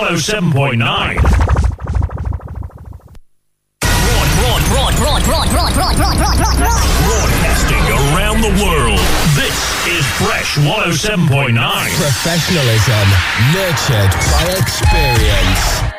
107.9. Broadcasting around the world. This is Fresh 107.9. Professionalism nurtured by experience.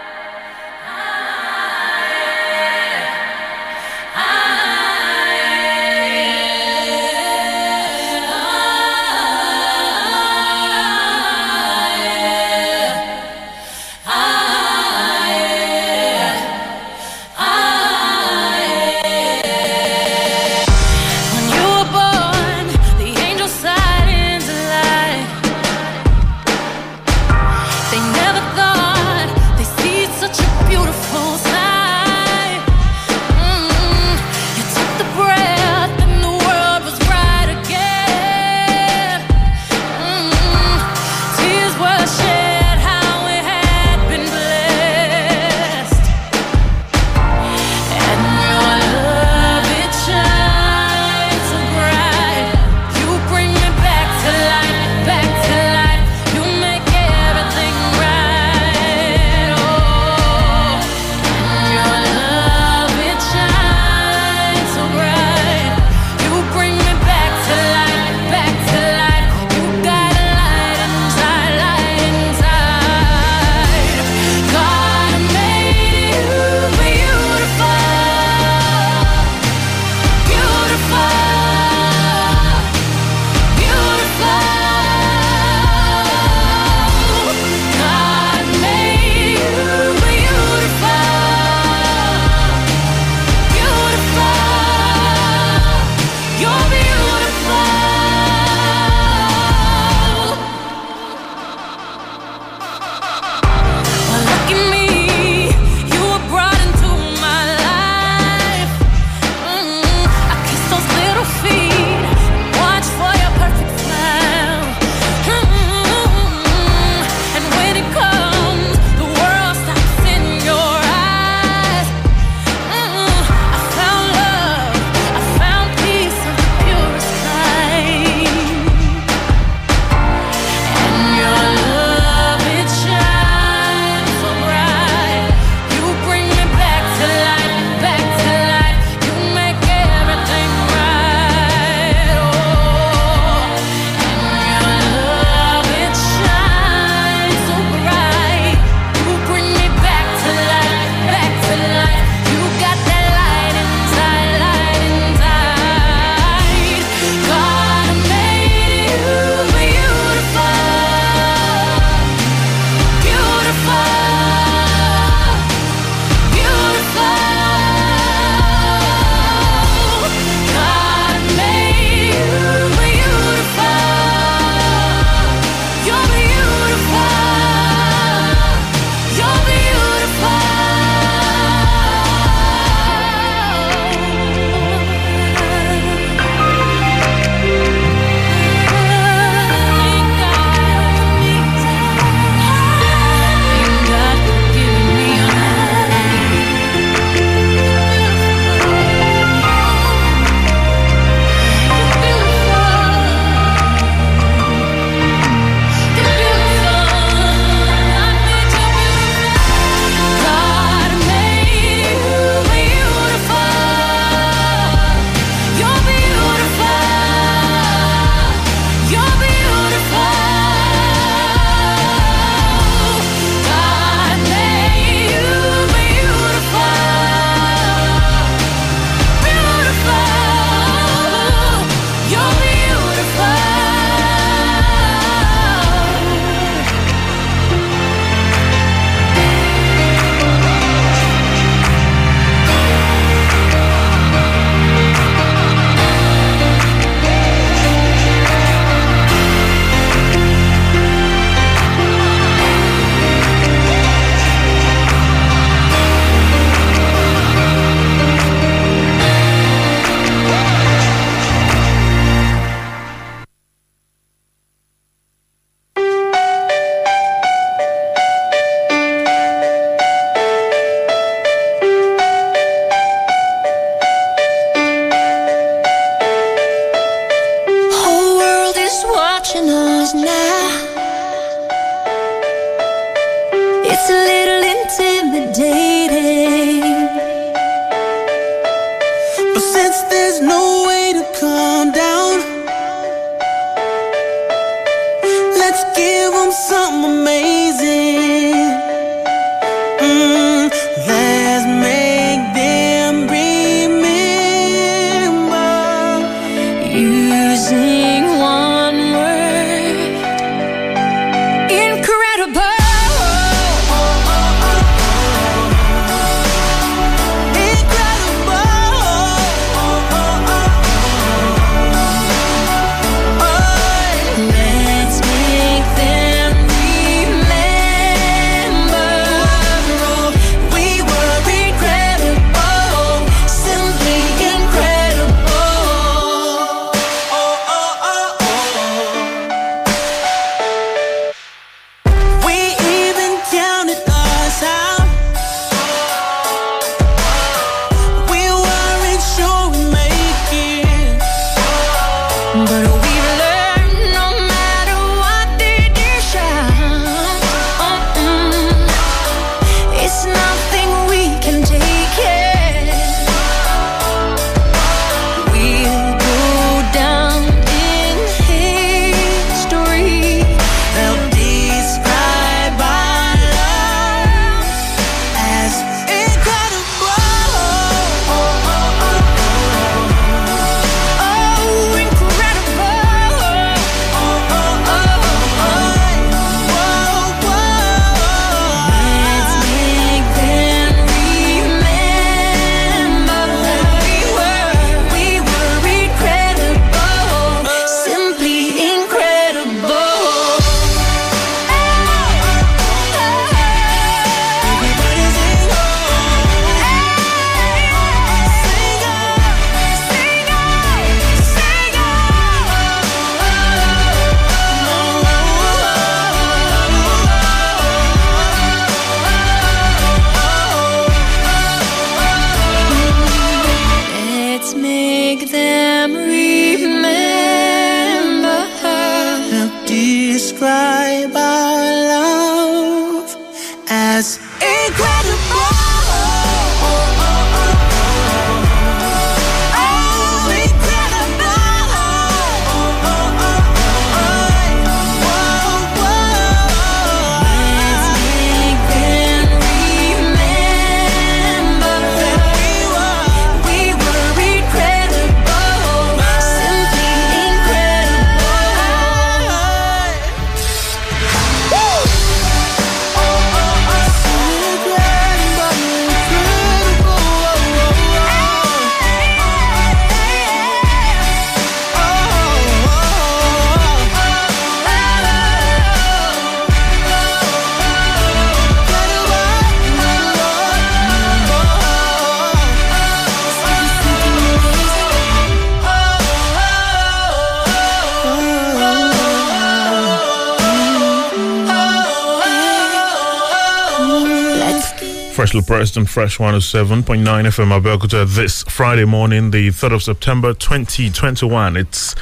Pressed and fresh 107.9 FM Abeokuta this Friday morning, the 3rd of September 2021. It's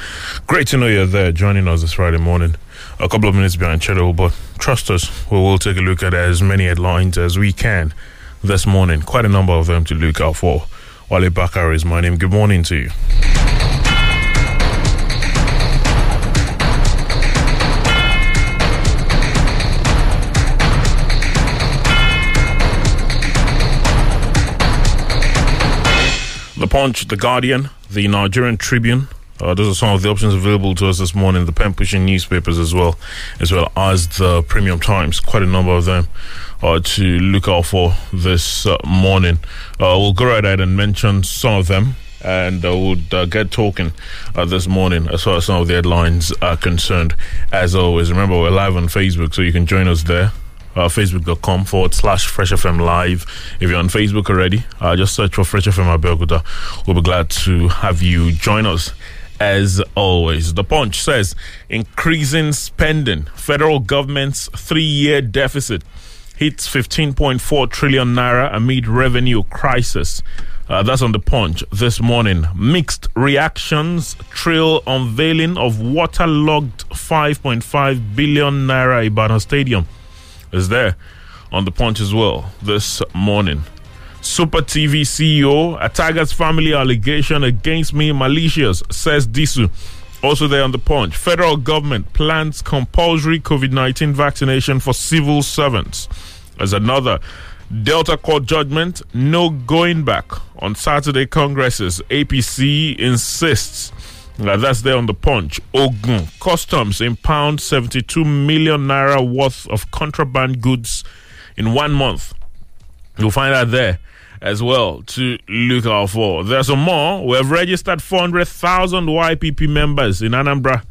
great to know you're there joining us this Friday morning. A couple of minutes behind schedule, but trust us, we will take a look at as many headlines as we can this morning. Quite a number of them to look out for. Wale Bakar is my name. Good morning to you. Punch, The Guardian, The Nigerian Tribune. Uh, those are some of the options available to us this morning. The pen pushing newspapers as well, as well as the Premium Times. Quite a number of them uh, to look out for this uh, morning. Uh, we'll go right ahead and mention some of them. And uh, we'll uh, get talking this morning as far as some of the headlines are concerned. As always, remember we're live on Facebook, so you can join us there uh, facebook.com forward slash Fresh FM Live. If you're on Facebook already, uh, just search for Fresh FM Abeokuta. We'll be glad to have you join us. As always, The Punch says increasing spending. Federal government's three year deficit hits 15.4 trillion naira amid revenue crisis. Uh, that's on the punch this morning. Mixed reactions trail unveiling of waterlogged 5.5 billion naira Ibadan Stadium is there on the punch as well this morning. Super TV CEO, Ataga's family allegation against me malicious, says Disu. Also there on the punch. Federal government plans compulsory COVID 19 vaccination for civil servants. As another Delta court judgment, no going back on Saturday Congresses. APC insists that's there on the punch. Ogun customs impound 72 million naira worth of contraband goods in one month. You'll find that there as well to look out for. There's some more. We have registered 400,000 YPP members in Anambra.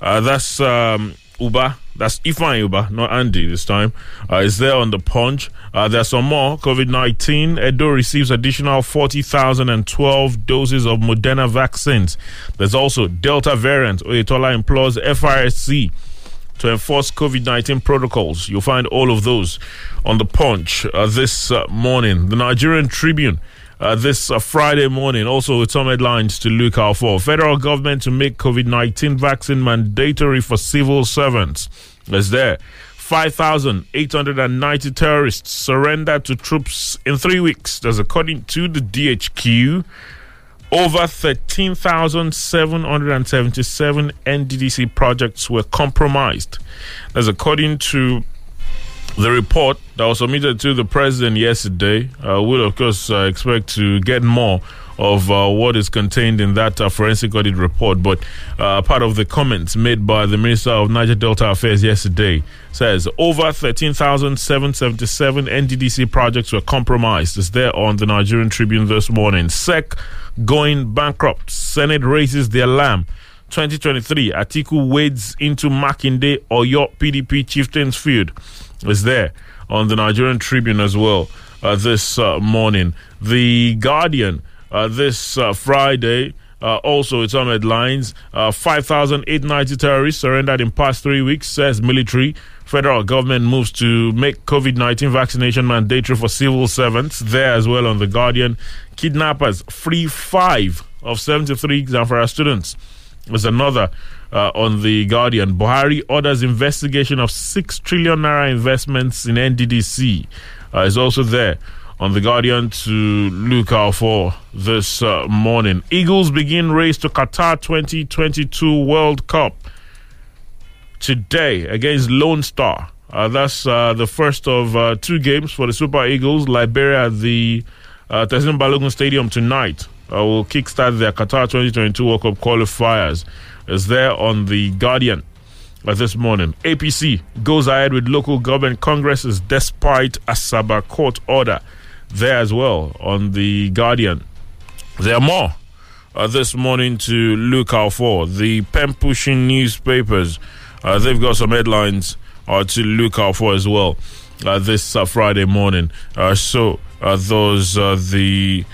Uh, that's um, Uba. That's Ifeanyi Ubah, not Andy this time. Uh, it's there on the punch. Uh, there's some more. COVID 19. Edo receives additional 40,012 doses of Moderna vaccines. There's also Delta variant. Oyetola implores FRSC to enforce COVID 19 protocols. You'll find all of those on the punch uh, this uh, morning. The Nigerian Tribune. Uh, this uh, Friday morning, also with some headlines to look out for. Federal government to make COVID 19 vaccine mandatory for civil servants. Is there 5,890 terrorists surrendered to troops in three weeks? That's according to the DHQ. Over 13,777 NDDC projects were compromised. That's according to the report that was submitted to the president yesterday. Uh, we'll, of course, uh, expect to get more of uh, what is contained in that uh, forensic audit report. But uh, part of the comments made by the Minister of Niger Delta Affairs yesterday says over 13,777 NDDC projects were compromised. It's there on the Nigerian Tribune this morning. SEC going bankrupt. Senate raises the alarm. 2023, Atiku wades into Makinde Oyo PDP chieftain's field. Is there on the Nigerian Tribune as well uh, this uh, morning. The Guardian uh, this uh, Friday. Uh, also, it's on headlines. Uh, 5,890 terrorists surrendered in past three weeks, says military. Federal government moves to make COVID 19 vaccination mandatory for civil servants. There as well on The Guardian. Kidnappers free five of 73 Zamfara students. There's another uh, on The Guardian. Buhari orders investigation of 6 trillion naira investments in NDDC. Uh, is also there on The Guardian to look out for this uh, morning. Eagles begin race to Qatar 2022 World Cup today against Lone Star. Uh, that's uh, the first of uh, two games for the Super Eagles. Liberia at the uh, Teslim Balogun Stadium tonight uh, will kickstart their Qatar 2022 World Cup qualifiers. Is there on The Guardian this morning. APC goes ahead with local government congresses despite Asaba court order there as well on the Guardian. There are more uh, this morning to look out for. The pen pushing newspapers, uh, they've got some headlines uh, to look out for as well uh, this uh, Friday morning. Uh, so those are the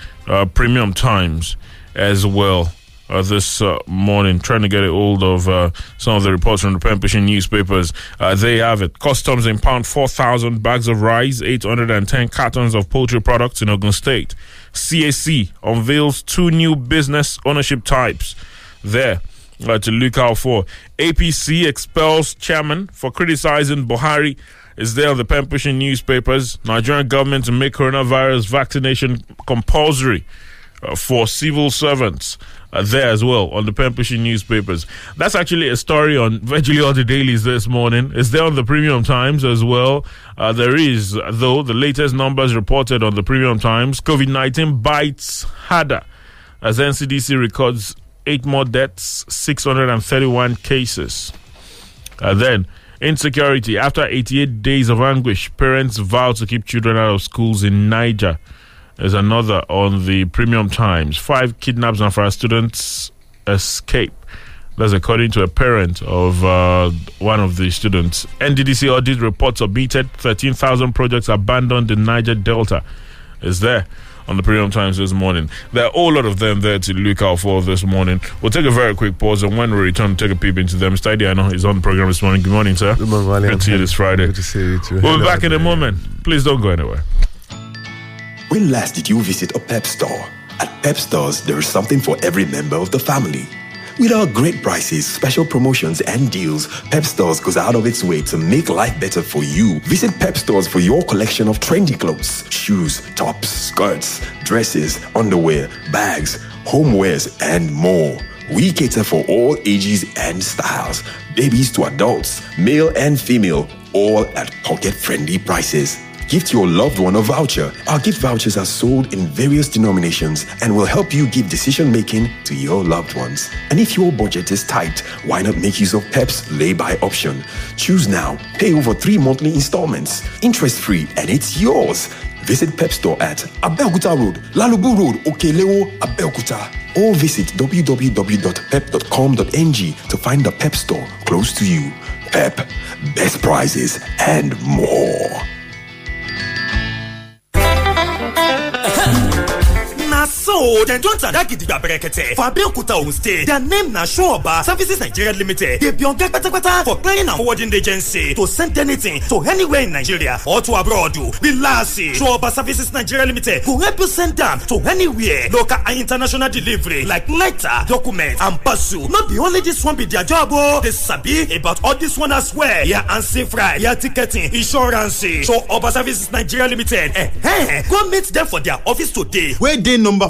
premium times as well. Uh, this uh, morning, trying to get a hold of uh, some of the reports from the pushing newspapers. they have it. Customs impound 4,000 bags of rice, 810 cartons of poultry products in Ogun State. CAC unveils two new business ownership types there uh, to look out for. APC expels chairman for criticizing Buhari. Is there on the pushing newspapers? Nigerian government to make coronavirus vaccination compulsory uh, for civil servants uh, there as well on the pushing newspapers. That's actually a story on virtually all the dailies this morning. It's there on the Premium Times as well. Uh, there is, though, the latest numbers reported on the Premium Times. COVID 19 bites harder as NCDC records eight more deaths, 631 cases. Uh, then, insecurity. After 88 days of anguish, parents vow to keep children out of schools in Niger. There's another on the Premium Times. Five kidnaps and for students escape. That's according to a parent of uh, one of the students. NDDC audit reports submitted 13,000 projects abandoned in Niger Delta. Is there on the Premium Times this morning. There are a whole lot of them there to look out for this morning. We'll take a very quick pause, and when we return, take a peep into them. Mr. Idiano is on the program this morning. Good morning, sir. Good morning. Good to see you this Friday. Good to see you too. We'll be back in a moment. Please don't go anywhere. When last did you visit a pep store? At Pep Stores, there is something for every member of the family. With our great prices, special promotions, and deals, Pep Stores goes out of its way to make life better for you. Visit Pep Stores for your collection of trendy clothes, shoes, tops, skirts, dresses, underwear, bags, homewares, and more. We cater for all ages and styles, babies to adults, male and female, all at pocket friendly prices. Gift your loved one a voucher. Our gift vouchers are sold in various denominations and will help you give decision making to your loved ones. And if your budget is tight, why not make use of PEP's lay-by option? Choose now. Pay over three monthly installments. Interest-free and it's yours. Visit Pep Store at Abeokuta Road, Lalubu Road, Okelewo, Abeokuta. Or visit www.pep.com.ng to find the Pep Store close to you. Pep, best prices and more. So dem don tada gidigba berekete. For abeokuta ogun state their name na showoba services nigeria limited. Dey be oga kpatakpata for clearing and forwarding agency to send anything to anywhere in nigeria or to abroad. Relax showoba services nigeria limited go help you send am to anywhere. Local and international delivery like letter document and parcel. No be only this one be their job o dey sabi about all this one as well. Ya ansi fry ya ticketing insurance. Showoba services nigeria limited eh, eh, go meet them for their office today. Wey dey number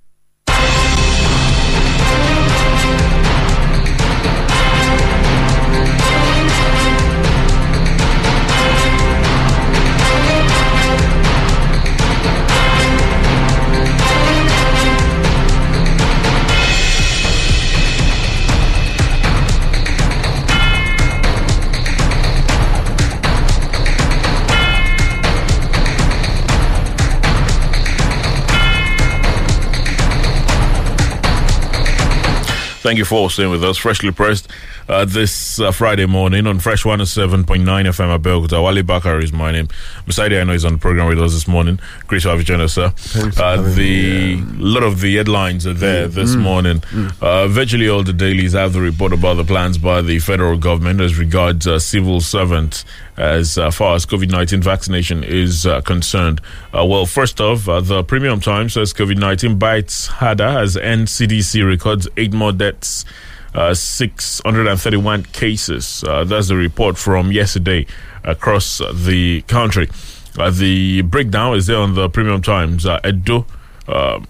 Thank you for staying with us. Freshly pressed uh, this uh, Friday morning on Fresh 107.9 FM Abeokuta. Wale Bakar is my name. Beside I know he's on the program with us this morning. Great to have you join us, sir. Uh, the lot of the headlines are there this morning. Uh, virtually all the dailies have the report about the plans by the federal government as regards uh, civil servants as uh, far as COVID 19 vaccination is uh, concerned. Uh, well, first off, uh, the Premium Times says COVID 19 bites harder as NCDC records eight more deaths. Uh, 631 cases. Uh, that's the report from yesterday across the country. Uh, the breakdown is there on the Premium Times. Uh, Edo, uh,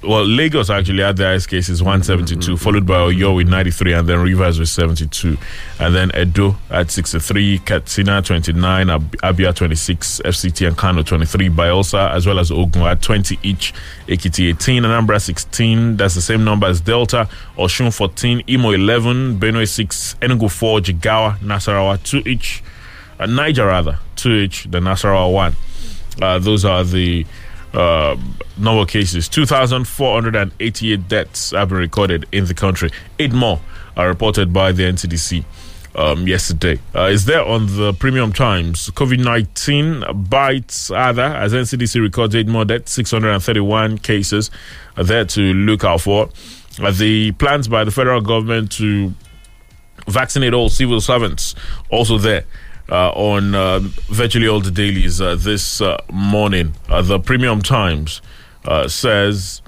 well, Lagos actually had the highest cases, 172, followed by Oyo with 93, and then Rivers with 72. And then Edo at 63, Katsina 29, Ab- Abia 26, FCT and Kano 23, Bayelsa as well as Ogun at 20 each, Ekiti 18, Anambra 16, that's the same number as Delta, Osun 14, Imo 11, Benue 6, Enugu 4, Jigawa, Nasarawa 2 each, uh, Niger rather, 2 each, the Nasarawa 1. Uh, those are the uh, novel cases. 2,488 deaths have been recorded in the country. Eight more are reported by the NCDC um, yesterday. Uh, is there on the Premium Times? COVID 19 bites other as NCDC records eight more deaths, 631 cases are there to look out for. Uh, the plans by the federal government to vaccinate all civil servants also there on uh, virtually all the dailies uh, this uh, morning. Uh, the Premium Times uh, says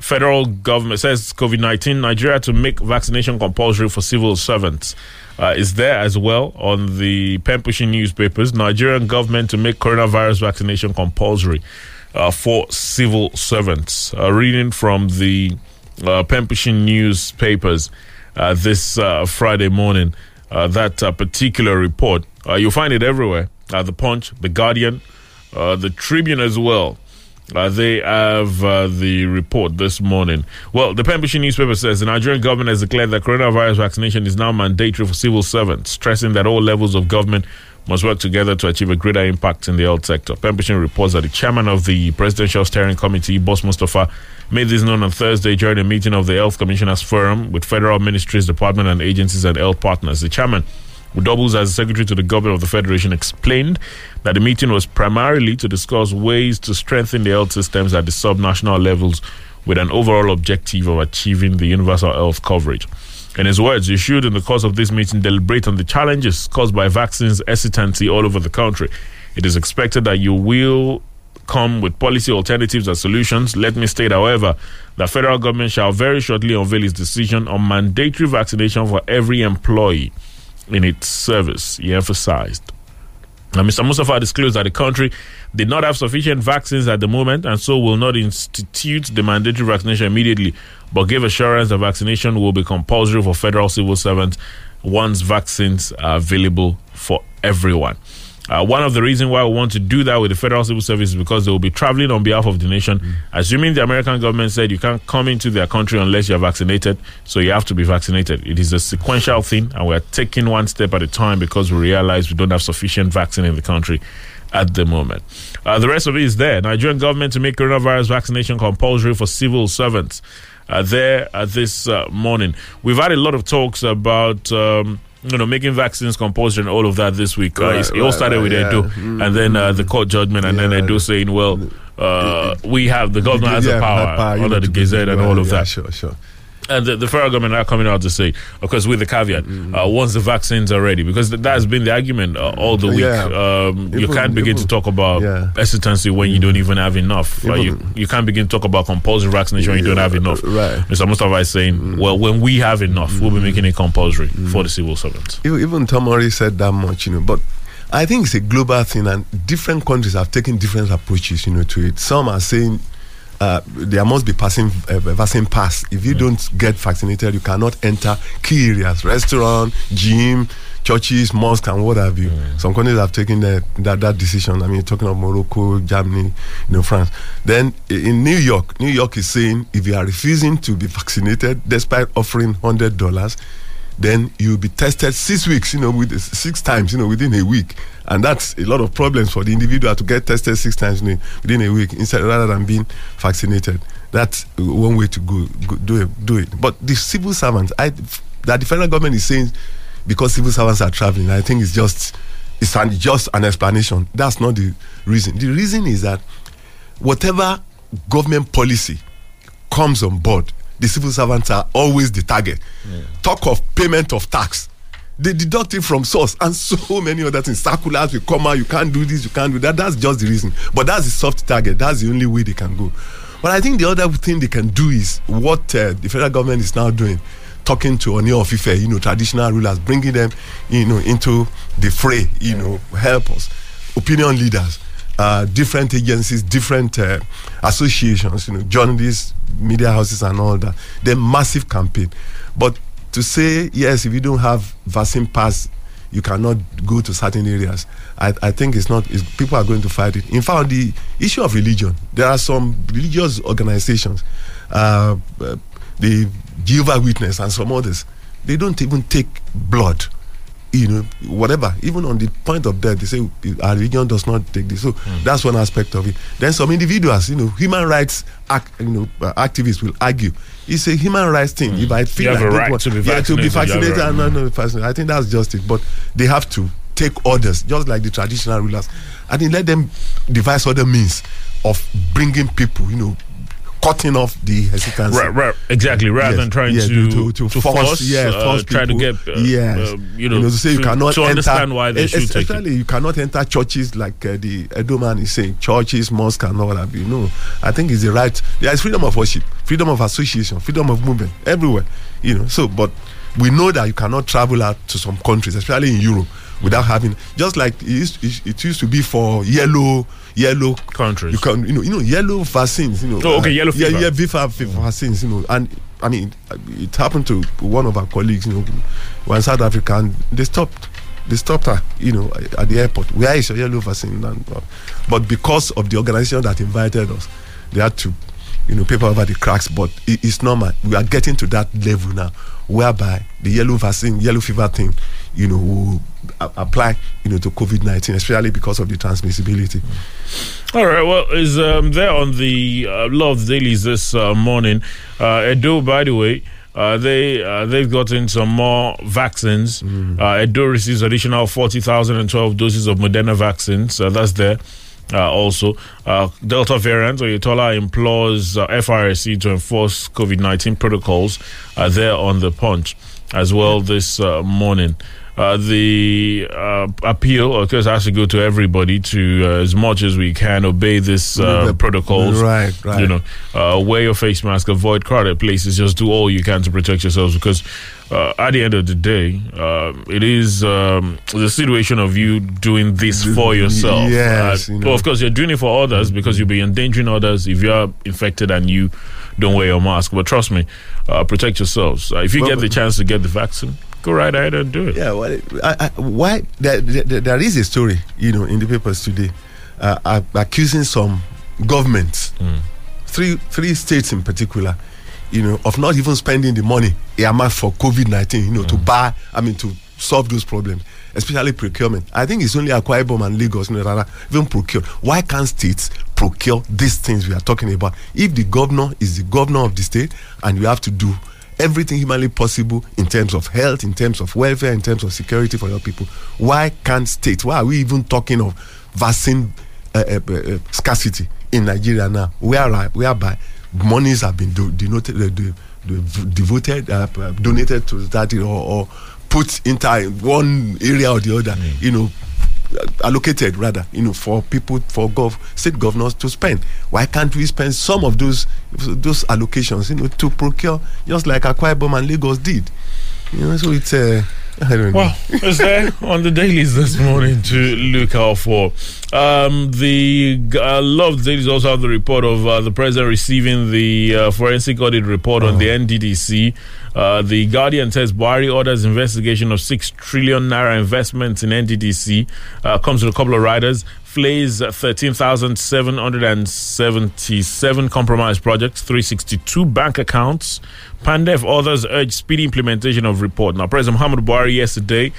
federal government says COVID nineteen Nigeria to make vaccination compulsory for civil servants. Uh, is there as well on the pen pushing newspapers. Nigerian government to make coronavirus vaccination compulsory uh, for civil servants. Uh, reading from the uh, pen pushing newspapers uh, this uh, Friday morning, uh, that uh, particular report. Uh, you'll find it everywhere. Uh, the Punch, The Guardian, uh, The Tribune as well. Uh, they have uh, the report this morning. Well, the Pembrokeshire newspaper says the Nigerian government has declared that coronavirus vaccination is now mandatory for civil servants, stressing that all levels of government must work together to achieve a greater impact in the health sector. Pembrokeshire reports that the chairman of the Presidential Steering Committee, Boss Mustapha, made this known on Thursday during a meeting of the Health Commissioners Forum with federal ministries, department, and agencies and health partners. The chairman doubles as secretary to the government of the federation, explained that the meeting was primarily to discuss ways to strengthen the health systems at the subnational levels with an overall objective of achieving the universal health coverage. In his words, you should, in the course of this meeting, deliberate on the challenges caused by vaccines hesitancy all over the country. It is expected that you will come with policy alternatives and solutions. Let me state, however, the federal government shall very shortly unveil its decision on mandatory vaccination for every employee in its service, he emphasized. Now, Mr. Mustapha disclosed that the country did not have sufficient vaccines at the moment and so will not institute the mandatory vaccination immediately, but gave assurance that vaccination will be compulsory for federal civil servants once vaccines are available for everyone. Uh, one of the reasons why we want to do that with the federal civil service is because they will be traveling on behalf of the nation. Assuming the American government said you can't come into their country unless you're vaccinated, so you have to be vaccinated. It is a sequential thing, and we're taking one step at a time because we realize we don't have sufficient vaccine in the country at the moment. Uh, the rest of it is there. Nigerian government to make coronavirus vaccination compulsory for civil servants. Uh, there uh, this uh, morning, we've had a lot of talks about. Um, you know, making vaccines compulsory and all of that this week. Uh, Right, it all started right, with yeah. Edo, Mm, and then uh, the court judgment, and then Yeah. Edo saying, "Well, uh, we have the government has Yeah, the power, power, under the Gazette and all of yeah, that." Sure, sure. And the, the federal government are coming out to say, of course, with the caveat, Mm-hmm. uh, once the vaccines are ready, because th- that's been the argument uh, all the week. Yeah. Um, you can't begin to talk about yeah. hesitancy when you don't even have enough. Uh, you, you can't begin to talk about compulsory vaccination when you don't have enough. right. Mr. Mustapha is saying, well, when we have enough, we'll be making it compulsory for the civil servants. Even even Tomori said that much, you know, but I think it's a global thing, and different countries have taken different approaches, you know, to it. Some are saying uh, there must be passing uh, vaccine pass. If you don't get vaccinated, you cannot enter key areas, restaurant, gym, churches, mosque, and what have you. Some countries have taken that, that that decision. I mean, talking of Morocco, Germany, you know, France. Then in New York, New York is saying if you are refusing to be vaccinated, despite offering hundred dollars, then you'll be tested six weeks, you know, with six times, you know, within a week, and that's a lot of problems for the individual to get tested six times within a week instead rather than being vaccinated. That's one way to go, go do it. Do it. But the civil servants, I that the federal government is saying because civil servants are traveling, I think it's just it's an, just an explanation. That's not the reason. The reason is that whatever government policy comes on board, the civil servants are always the target. Talk of payment of tax. They deduct it from source and so many other things. Circulars will come out, you can't do this, you can't do that. That's just the reason. But that's the soft target. That's the only way they can go. But I think the other thing they can do is what uh, the federal government is now doing. Talking to Ooni of Ife, you know, traditional rulers, bringing them, you know, into the fray, you know, help us. Opinion leaders, uh, different agencies, different uh, associations, you know, journalists, media houses, and all that. The massive campaign. But to say yes, if you don't have vaccine pass, you cannot go to certain areas. I, I think it's not. It's, people are going to fight it. In fact, the issue of religion, there are some religious organizations, uh, uh, the Jehovah Witness and some others. They don't even take blood you know, whatever, even on the point of death, they say our religion does not take this. So that's one aspect of it. Then some individuals, you know, human rights, act, you know, uh, activists will argue. It's a human rights thing. If I feel like right want- to be yeah, to be vaccinated, you have vaccinated, a right. not, vaccinated. I think that's just it. But they have to take orders, just like the traditional rulers, and then let them devise other means of bringing people, you know, cutting off the hesitancy. Right, right, exactly. Rather Yes, than trying yeah, to, to, to, force, yeah, uh, try to get, uh, yes, uh, you know, to say you cannot to enter, understand why they should take it. especially you cannot enter churches like uh, the Edo man is saying, churches, mosques, and all that. You know, I think it's the right. There is freedom of worship, freedom of association, freedom of movement everywhere. You know, so but we know that you cannot travel out to some countries, especially in Europe, without having just like it used, it used to be for yellow yellow Countries. You can you know you know yellow vaccines. You know, Oh, okay, yellow yeah, fever. yeah, fever, fever vaccines. You know, and I mean it happened to one of our colleagues. You know, in South Africa, and they stopped. They stopped her, you know, at the airport. Where is your yellow vaccine? And, uh, But because of the organization that invited us, they had to, you know, paper over the cracks. But it, it's normal. We are getting to that level now, whereby the yellow vaccine, yellow fever thing, you know, will apply, you know, to COVID nineteen, especially because of the transmissibility. All right. Well, is um, there on the uh, Love Dailies this uh, morning? Uh, Edo, by the way, uh, they uh, they've gotten some more vaccines. Uh, Edo receives additional forty thousand and twelve doses of Moderna vaccines. Uh, that's there. Uh, also, uh, Delta variant, Oyetola implores uh, FRSC to enforce COVID 19 protocols there on the punch. as well this morning. Uh, the uh, appeal, of course, has to go to everybody to, uh, as much as we can, obey this uh, The- protocols. right, right. You know, uh, wear your face mask, avoid crowded places, just do all you can to protect yourselves because uh, at the end of the day, uh, it is um, the situation of you doing this for yourself. Yes, Uh, you know. well, of course, you're doing it for others because you'll be endangering others if you're infected and you don't wear your mask. But trust me, uh, protect yourselves. Uh, if you Well, get the chance to get the vaccine, go right ahead and do it. Yeah, well, I, I, why there, there, there is a story, you know, in the papers today, uh, accusing some governments, three three states in particular, you know, of not even spending the money earmarked for COVID nineteen, you know, to buy, I mean, to solve those problems, especially procurement. I think it's only Akwa Ibom and Lagos, you know, that are even procure. Why can't states procure these things we are talking about? If the governor is the governor of the state, and you have to do everything humanly possible in terms of health, in terms of welfare, in terms of security for your people. Why can't states? Why are we even talking of vaccine uh, uh, uh, scarcity in Nigeria now? Where whereby monies have been do, denoted, uh, de- de- devoted, uh, uh, donated to that, or, or put into one area or the other. You know, allocated rather you know for people for gov state governors to spend why can't we spend some of those those allocations you know to procure just like Akwa Ibom and Lagos did you know so it's uh, I don't know Well, it's there on the dailies this morning to look out for. Um, the uh, Love Dailies also have the report of uh, the president receiving the uh, forensic audit report on the NDDC. Uh, the Guardian says Buhari orders investigation of 6 trillion naira investments in NDDC. Uh, comes with a couple of riders. Flays 13,777 compromised projects, 362 bank accounts. Pandef others urge speedy implementation of report. Now, President Muhammad Buhari yesterday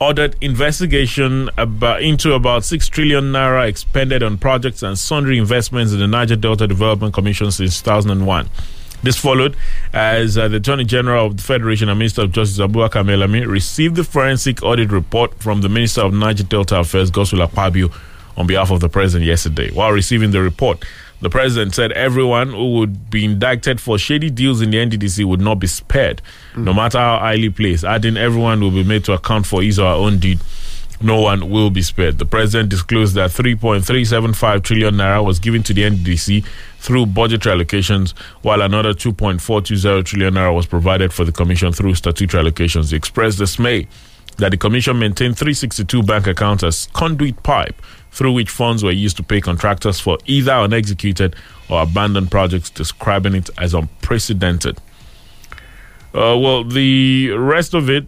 ordered investigation about, into about 6 trillion naira expended on projects and sundry investments in the Niger Delta Development Commission since 2001. This followed as uh, the Attorney General of the Federation and Minister of Justice Abubakar Malami received the forensic audit report from the Minister of Niger Delta Affairs, Godswill Akpabio, on behalf of the President yesterday. While receiving the report, the President said everyone who would be indicted for shady deals in the NDDC would not be spared, no matter how highly placed, adding everyone will be made to account for his or her own deed no one will be spared. The president disclosed that 3.375 trillion naira was given to the NDC through budgetary allocations, while another 2.420 trillion naira was provided for the commission through statutory allocations. He expressed dismay that the commission maintained 362 bank accounts as conduit pipe through which funds were used to pay contractors for either unexecuted or abandoned projects, describing it as unprecedented. Uh, well, the rest of it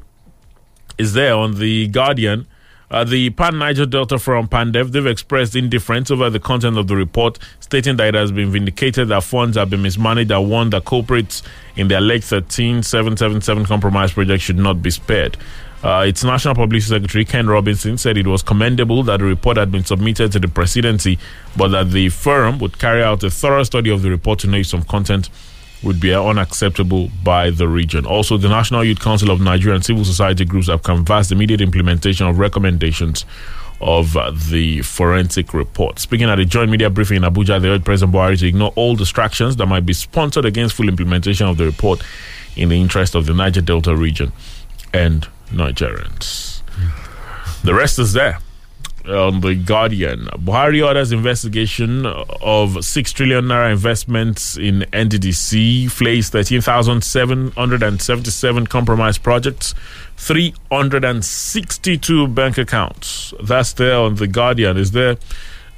is there on the Guardian. Uh, the Pan Niger Delta Forum Pandef, they've expressed indifference over the content of the report, stating that it has been vindicated that funds have been mismanaged and one that culprits in the alleged 13777 compromise project should not be spared. Uh, its National Publicity Secretary, Ken Robinson, said it was commendable that the report had been submitted to the presidency, but that the forum would carry out a thorough study of the report to know if some content would be unacceptable by the region. Also, the National Youth Council of Nigeria and civil society groups have canvassed immediate implementation of recommendations of the forensic report. Speaking at a joint media briefing in Abuja, they urged President Buhari to ignore all distractions that might be sponsored against full implementation of the report in the interest of the Niger Delta region and Nigerians. The rest is there on the Guardian. Buhari orders investigation of 6 trillion naira investments in NDDC, flays 13,777 compromised projects, 362 bank accounts. That's there on the Guardian. Is there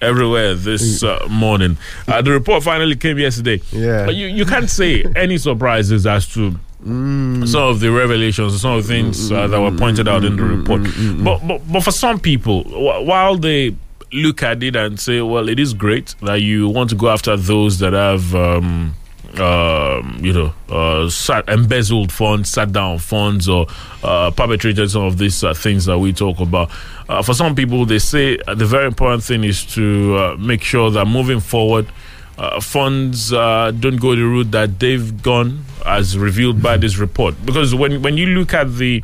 everywhere this uh, morning. Uh, the report finally came yesterday. Yeah. But you, you can't say any surprises as to some of the revelations, some of the things uh, that were pointed out in the report. But, but but for some people, while they look at it and say, well, it is great that you want to go after those that have. Um, um, you know, uh, sat, embezzled funds, sat down funds, or uh, perpetrated some of these uh, things that we talk about. Uh, for some people, they say uh, the very important thing is to uh, make sure that moving forward, uh, funds uh, don't go the route that they've gone, as revealed by this report. Because when when you look at the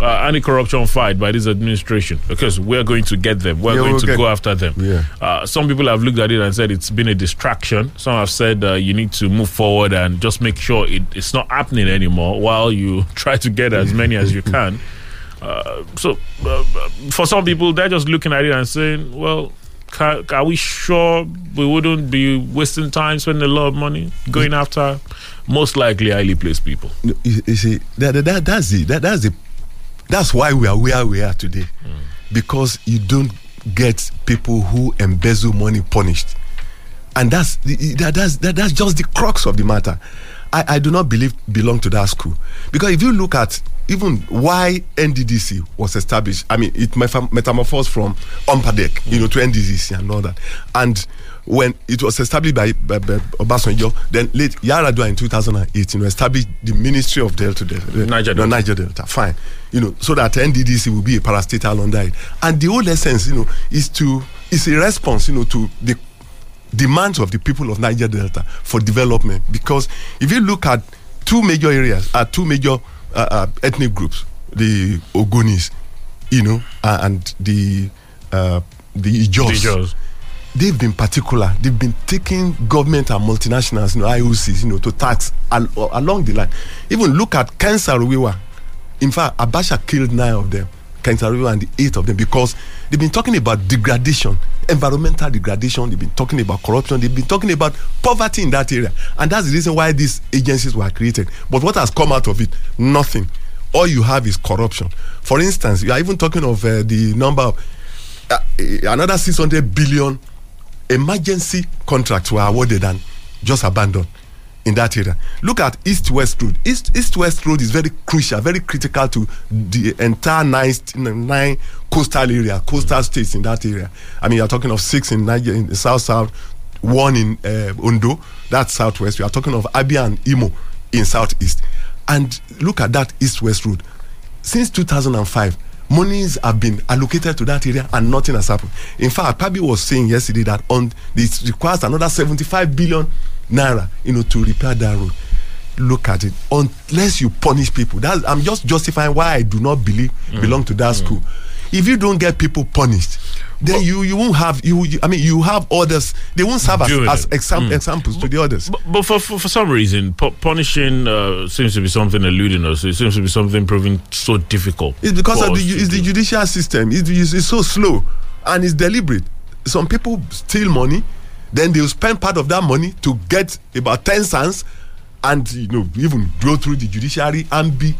uh, anti-corruption fight by this administration because we're going to get them. We're Yeah, going we'll to go after them. Yeah. Uh, some people have looked at it and said it's been a distraction. Some have said uh, you need to move forward and just make sure it, it's not happening anymore while you try to get as many as you can. Uh, so, uh, for some people, they're just looking at it and saying, well, are we sure we wouldn't be wasting time spending a lot of money going after most likely highly placed people? You, you see, that, that, that, that's the that, that's the that's why we are where we are today, mm. because you don't get people who embezzle money punished, and that's the, that, that's that, that's just the crux of the matter. I, I do not believe belong to that school because if you look at even why NDDC was established, I mean it metamorphosed from OMPADEC, you know, to NDDC and all that, and when it was established by, by, by Obasanjo, then late Yar'Adua in 2008, you know, established the Ministry of Delta, Delta Niger no, Delta. Niger Delta, fine, you know, so that NDDC will be a parastatal under it, and the whole essence, you know, is to is a response, you know, to the demands of the people of Niger Delta for development. Because if you look at two major areas, uh, two major uh, uh, ethnic groups, the Ogonis, you know, uh, and the uh, the Ijos, Ijos. they've been particular. They've been taking government and multinationals, you know, IOCs, you know, to tax al- along the line. Even look at Ken Saro-Wiwa. In fact, Abacha killed nine of them. Ken Saro-Wiwa and the eight of them because they've been talking about degradation, environmental degradation. They've been talking about corruption. They've been talking about poverty in that area, and that's the reason why these agencies were created. But what has come out of it? Nothing. All you have is corruption. For instance, you are even talking of uh, the number of uh, another 600 billion emergency contracts were awarded and just abandoned in that area. Look at East West Road. East East West Road is very crucial, very critical to the entire nine, nine coastal area, coastal states in that area. I mean, you're talking of six in Niger, in south south, one in uh, Ondo, that's southwest. We are talking of Abia and Imo in southeast. And look at that East West Road since 2005 monies have been allocated to that area and nothing has happened in fact Akpabio was saying yesterday that on this requires another 75 billion naira you know to repair that road. Look at it. Unless you punish people. That's i'm just justifying why i do not believe mm. belong to that mm. school. If you don't get people punished then you you won't have you, you i mean you have others. They won't serve as, as exam, mm. examples to the others. But, but for, for for some reason, pu- punishing uh, seems to be something eluding us. It seems to be something proving so difficult. It's because of the it's the judicial system. It's, it's, it's so slow and it's deliberate. Some people steal money, then they'll spend part of that money to get about ten cents, and you know even go through the judiciary and be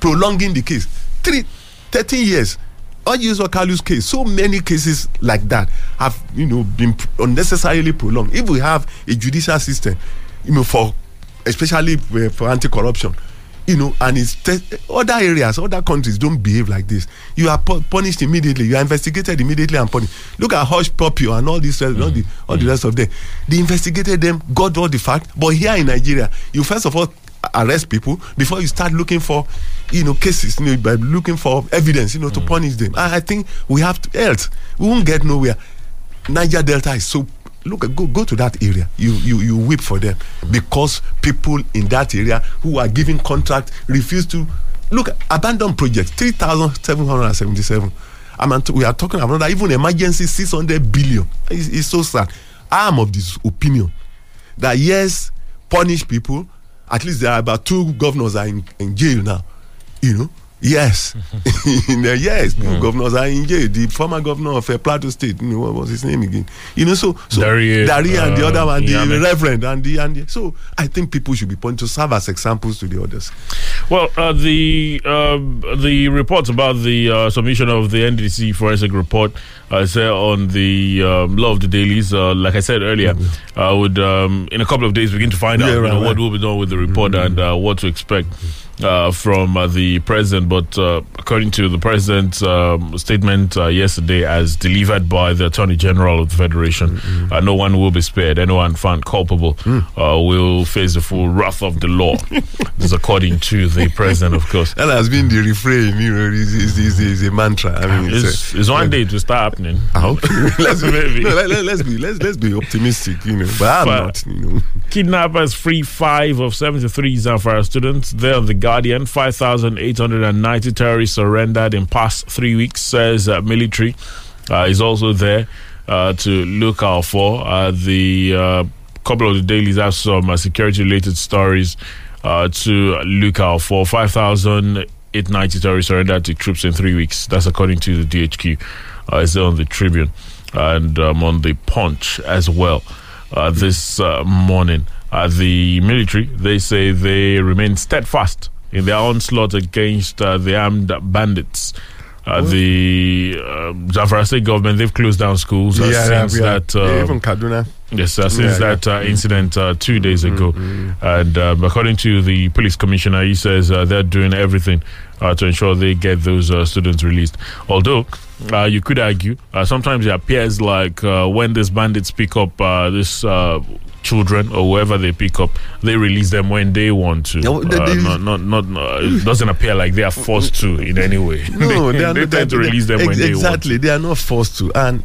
prolonging the case. Three, 13 years. Orji Uzor Kalu's case, so many cases like that have you know been unnecessarily prolonged. If we have a judicial system, you know, for especially uh, for anti-corruption, you know, and it's te- other areas, other countries don't behave like this. You are pu- punished immediately. You are investigated immediately and punished. Look at Hushpuppi and all this, rest, all, the, mm-hmm. all the rest of them. They investigated them, got all the fact. But here in Nigeria, you first of all arrest people before you start looking for, you know, cases. You know, by looking for evidence, you know, to mm. punish them. I, I think we have to else we won't get nowhere. Niger Delta is so look go go to that area. You you you weep for them because people in that area who are giving contract refuse to look abandoned projects three thousand seven hundred and seventy-seven mean we are talking about that even emergency six hundred billion. It's, it's so sad. I am of this opinion that yes punish people. At least there are about two governors are in, in jail now you know yes. Yes two governors are in jail the former governor of uh, plateau state you know what was his name again? You know so so Dariye, Dariye and the uh, other one the reverend and the and the, so i think people should be pointed to serve as examples to the others. Well, uh, the um, the reports about the uh, submission of the NDC forensic report uh, say on the um, law of the dailies. Uh, like I said earlier, I would um, in a couple of days begin to find Yeah, out right, know, what will be done with the report and uh, what to expect. Uh, from uh, the president, but uh, according to the president's um, statement uh, yesterday, as delivered by the Attorney General of the Federation, uh, no one will be spared. Anyone found culpable uh, will face the full wrath of the law. this is according to the president, of course. And that has been the refrain you know is is, is, a mantra i mean it's, It's, a- it's one day to start happening. I hope. let's, Maybe. no, let, us be let's let's be optimistic, you know. But I'm But- not, you know. Kidnappers free five of 73 Zamfara students. They are The Guardian, 5,890 terrorists surrendered in past three weeks, says uh, military. Uh, is also there uh, to look out for. Uh, the uh, couple of the dailies have some uh, security related stories to look out for. 5,890 terrorists surrendered to troops in three weeks. That's according to the DHQ. It's on the Tribune and um, on the Punch as well this morning. Uh, the military, they say they remain steadfast in their onslaught against uh, the armed bandits. Uh, the uh, Zamfara state government, they've closed down schools uh, yeah, since yeah, that. yeah, Uh, even Kaduna. Yes, since Yeah, Mm-hmm, that Uh, incident uh, two days ago. And um, according to the police commissioner, he says uh, they're doing everything uh, to ensure they get those uh, students released. Although, uh, you could argue, uh, sometimes it appears like uh, when these bandits pick up uh, this. Children or whoever they pick up, they release them when they want to. No, they- Uh, not, not, not. Uh, it doesn't appear like they are forced to in any way. No, they, they, are they not. tend to release them when they want. exactly. They are not forced to. And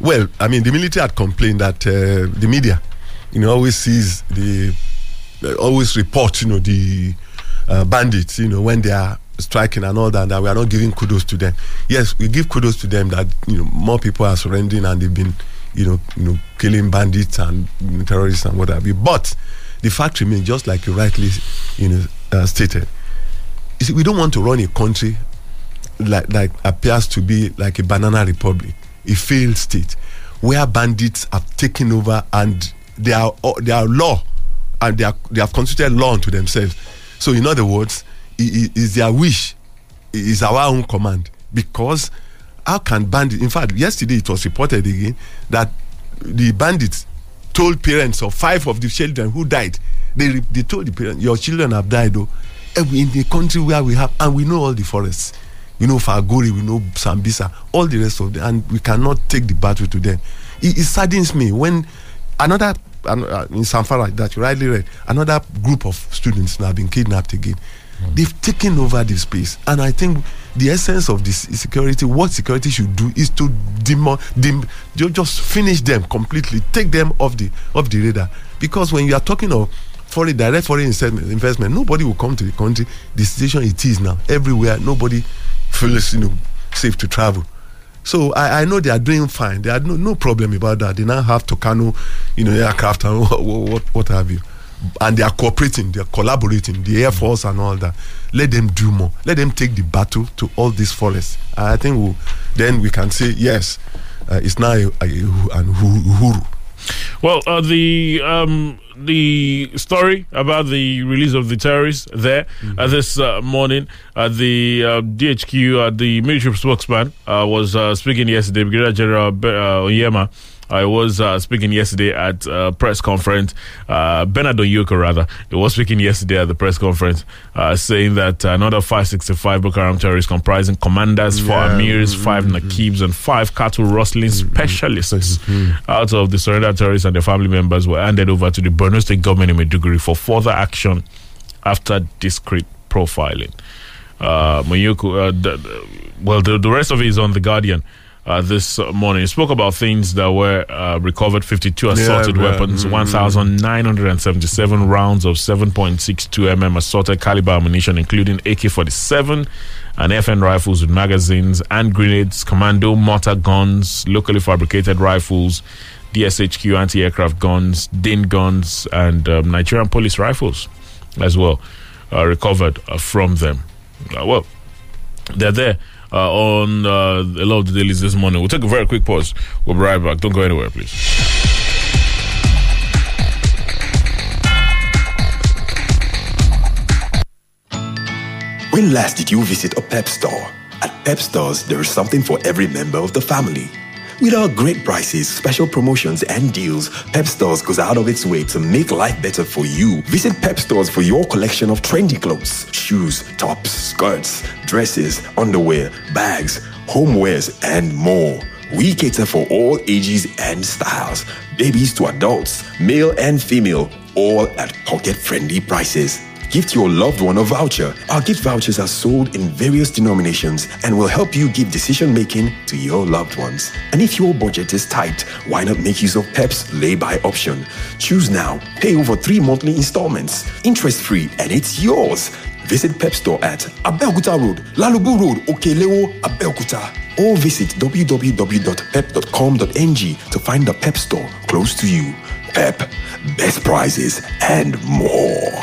well, I mean, the military had complained that uh, the media, you know, always sees the, uh, always report, you know, the uh, bandits, you know, when they are striking and all that. That we are not giving kudos to them. Yes, we give kudos to them that you know more people are surrendering and they've been, you know, you know, killing bandits and terrorists and what have you. But the fact remains, just like you rightly, you know, uh, stated. You see, we don't want to run a country like like appears to be like a banana republic, a failed state, where bandits have taken over and they are uh, they are law, and they are they have constituted law unto themselves. So in other words, it is their wish, it is our own command because how can bandits? In fact, yesterday it was reported again that the bandits told parents of five of the children who died. They they told the parents, "Your children have died, though." In the country where we have, and we know all the forests. We know Falgore, we know Sambisa, all the rest of them, and we cannot take the battle to them. It, it saddens me when another an- uh, in Zamfara that you rightly read, another group of students now have been kidnapped again. They've taken over the space, and I think the essence of this security, what security should do, is to demo, ju- just finish them completely, take them off the off the radar. Because when you are talking of foreign direct foreign investment, nobody will come to the country. The situation it is now, everywhere, nobody feels you know safe to travel. So I, I know they are doing fine. They had no, no problem about that. They now have Tucano, you know, aircraft and what, what, what have you. And they are cooperating, they are collaborating, the Air Force and all that. Let them do more. Let them take the battle to all these forests. I think we'll, then we can say, yes, uh, it's now a, a, an Uhuru. Well, uh, the um, the story about the release of the terrorists there uh, this uh, morning, uh, the uh, DHQ, uh, the military spokesman, uh, was uh, speaking yesterday. Brigadier General Be- uh, Oyema. I was uh, speaking yesterday at a press conference. Uh, Bernard Onyeuko, rather, he was speaking yesterday at the press conference, uh, saying that another 565 Boko Haram terrorists comprising commanders, four Yeah. amirs, five nakibs, and five cattle rustling specialists out of the surrendered terrorists and their family members were handed over to the Borno State government in Maiduguri for further action after discreet profiling. Uh, Mayoko, uh, the- well, the, the rest of it is on The Guardian. Uh, this morning, He spoke about things that were uh, recovered: 52 assaulted yeah, weapons, mm, 1,977 rounds of 7.62 mm assaulted caliber ammunition, including AK-47 and FN rifles with magazines, and grenades, commando mortar guns, locally fabricated rifles, DShK anti-aircraft guns, DIN guns, and um, Nigerian police rifles as well uh, recovered uh, from them. Uh, well, they're there on uh, a lot of the dailies this morning. We'll take a very quick pause. We'll be right back. Don't go anywhere, please. When last did you visit a pep store? At Pep Stores, there is something for every member of the family. With our great prices, special promotions, and deals, Pep Stores goes out of its way to make life better for you. Visit Pep Stores for your collection of trendy clothes, shoes, tops, skirts, dresses, underwear, bags, homewares, and more. We cater for all ages and styles, babies to adults, male and female, all at pocket friendly prices. Gift your loved one a voucher. Our gift vouchers are sold in various denominations and will help you give decision making to your loved ones. And if your budget is tight, why not make use of PEP's lay-by option? Choose now. Pay over three monthly installments, interest-free, and it's yours. Visit Pep Store at Abeokuta Road, Lalubu Road, Okelewo, Abeokuta. Or visit www.pep.com.ng to find the Pep Store close to you. Pep, best prices and more.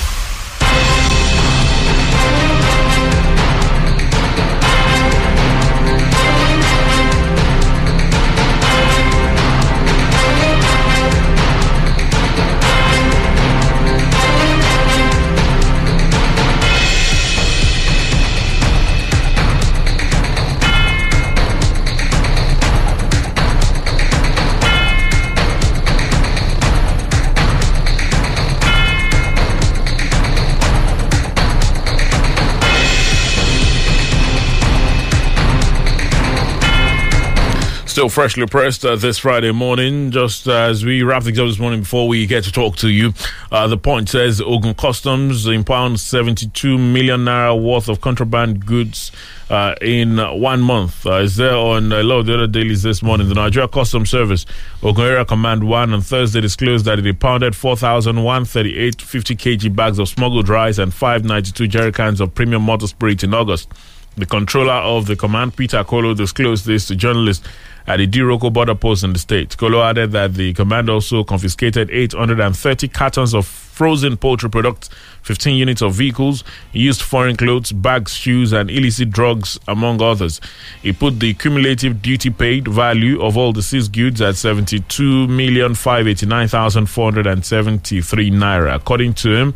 Still freshly pressed uh, this Friday morning. Just uh, as we wrap things up this morning before we get to talk to you, uh, the point says Ogun Customs impound 72 million naira worth of contraband goods uh, in one month. Uh, is there on a lot of the other dailies this morning? The Nigeria Customs Service, Ogun Area Command 1 on Thursday disclosed that it impounded 4,138 50 kg bags of smuggled rice and 592 jerry cans of premium motor spirit in August. The controller of the command, Peter Kolo, disclosed this to journalists at the Idiroko border post in the state. Kolo added that the command also confiscated 830 cartons of frozen poultry products, 15 units of vehicles, used foreign clothes, bags, shoes, and illicit drugs, among others. He put the cumulative duty paid value of all the seized goods at 72,589,473 naira. According to him,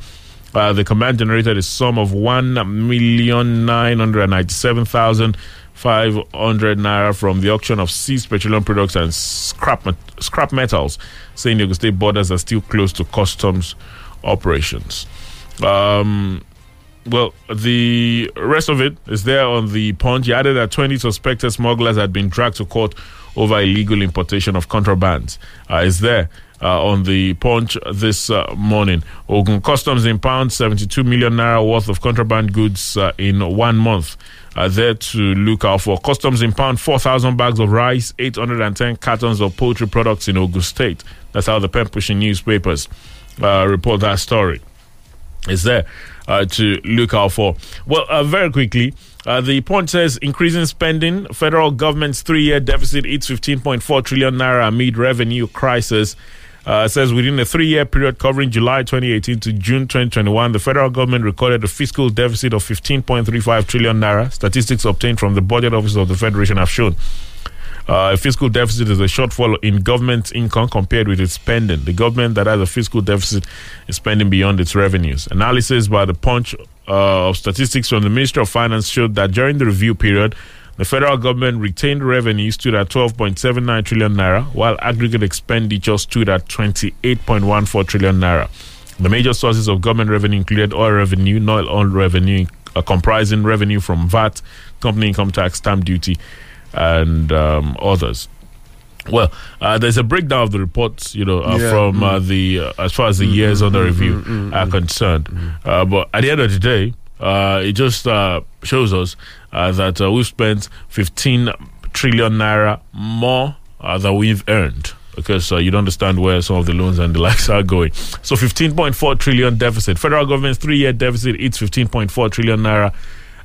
uh, the command generated a sum of one million nine hundred ninety-seven thousand five hundred naira from the auction of seized petroleum products and scrap scrap metals, saying the state borders are still closed to customs operations. Um, well, the rest of it is there on the punch. He added that 20 suspected smugglers had been dragged to court over illegal importation of contrabands. Uh, is there uh, on the punch this uh, morning. Ogun Customs impound 72 million naira worth of contraband goods uh, in one month. Uh, there to look out for. Customs impound 4,000 bags of rice, 810 cartons of poultry products in Ogun State. That's how the pen pushing newspapers uh, report that story. Is there uh, to look out for? Well, uh, very quickly, uh, the point says increasing spending. Federal government's three-year deficit hits 15.4 trillion naira amid revenue crisis. Uh, says within a three-year period covering July 2018 to June 2021, the federal government recorded a fiscal deficit of 15.35 trillion naira. Statistics obtained from the budget office of the federation have shown. Uh, a fiscal deficit is a shortfall in government income compared with its spending. The government that has a fiscal deficit is spending beyond its revenues. Analysis by the Punch uh, of statistics from the Ministry of Finance showed that during the review period, the federal government retained revenue stood at 12.79 trillion naira, while aggregate expenditure stood at 28.14 trillion naira. The major sources of government revenue included oil revenue, non oil revenue, uh, comprising revenue from VAT, company income tax, stamp duty, and um, others. Well, uh, there's a breakdown of the reports, you know, uh, Yeah, from uh, mm. the uh, as far as the years under review are concerned. Uh, but at the end of the day, uh, it just uh, shows us uh, that uh, we've spent 15 trillion naira more uh, than we've earned. Because uh, you don't understand where some of the loans and the likes are going. So 15.4 trillion deficit. Federal government's three-year deficit. It's 15.4 trillion naira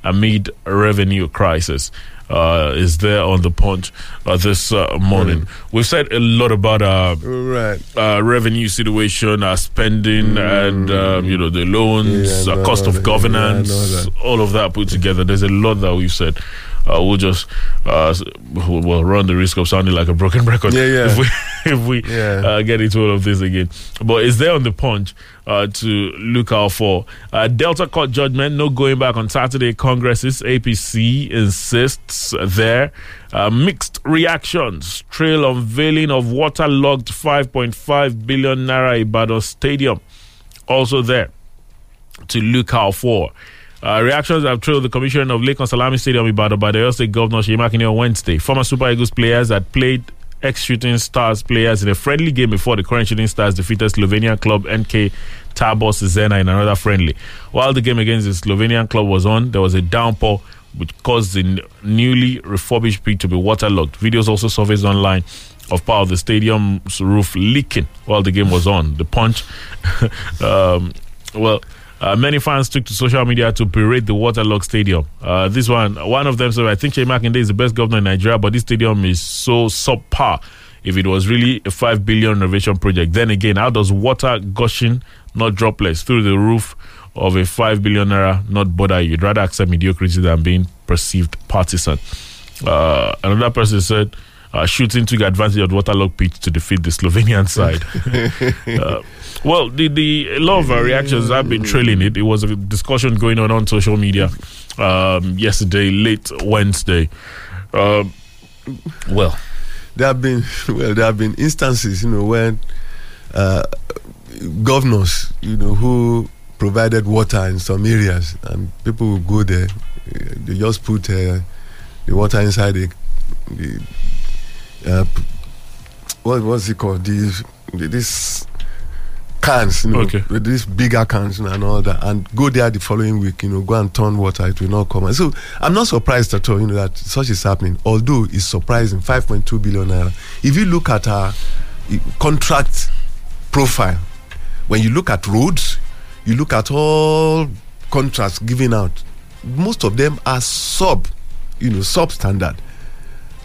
amid revenue crisis. Uh, is there on the punch uh, this uh, morning. We've said a lot about our right. uh, revenue situation, our spending, and um, you know the loans, Yeah, uh, cost of governance, yeah, all of that put together. There's a lot that we've said. Uh, we'll just uh, we'll run the risk of sounding like a broken record Yeah, yeah. if we if we Yeah. uh, get into all of this again. But it's there on the punch uh, to look out for. Uh, Delta Court judgment, no going back on Saturday. Congresses, APC insists there. Uh, mixed reactions. Trail unveiling of waterlogged 5.5 billion naira Ibadan Stadium. Also there to look out for. Uh, reactions have trailed the commission of Lekan Salami Stadium Ibadan by the State Governor Seyi Makinde on Wednesday. Former Super Eagles players had played ex-Shooting Stars players in a friendly game before the current Shooting Stars defeated Slovenian club NK Tabor Sežana in another friendly. While the game against the Slovenian club was on, there was a downpour which caused the newly refurbished pitch to be waterlogged. Videos also surfaced online of part of the stadium's roof leaking while the game was on. The punch, um, well, uh, many fans took to social media to berate the waterlogged stadium. Uh, this one, one of them said, "I think Seyi Makinde is the best governor in Nigeria, but this stadium is so subpar. If it was really a five billion renovation project, then again, how does water gushing, not droplets, through the roof of a five billion naira not bother you? You'd rather accept mediocrity than being perceived partisan." Uh, another person said. Uh, shooting took advantage of the waterlogged pitch to defeat the Slovenian side. uh, well, the, the a lot of uh, reactions have been trailing it. It was a discussion going on on social media um, yesterday, late Wednesday. Um, well, there have been well, there have been instances, you know, when uh, governors, you know, who provided water in some areas, and people will go there. They just put uh, the water inside the, the uh, what what's it called? These the, this cans, you know, Okay. with these bigger cans you know, and all that, and go there the following week, you know, go and turn water, it will not come. And so I'm not surprised at all, you know, that such is happening. Although it's surprising, 5.2 billion naira. If you look at our contract profile, when you look at roads, you look at all contracts given out, most of them are sub, you know, substandard.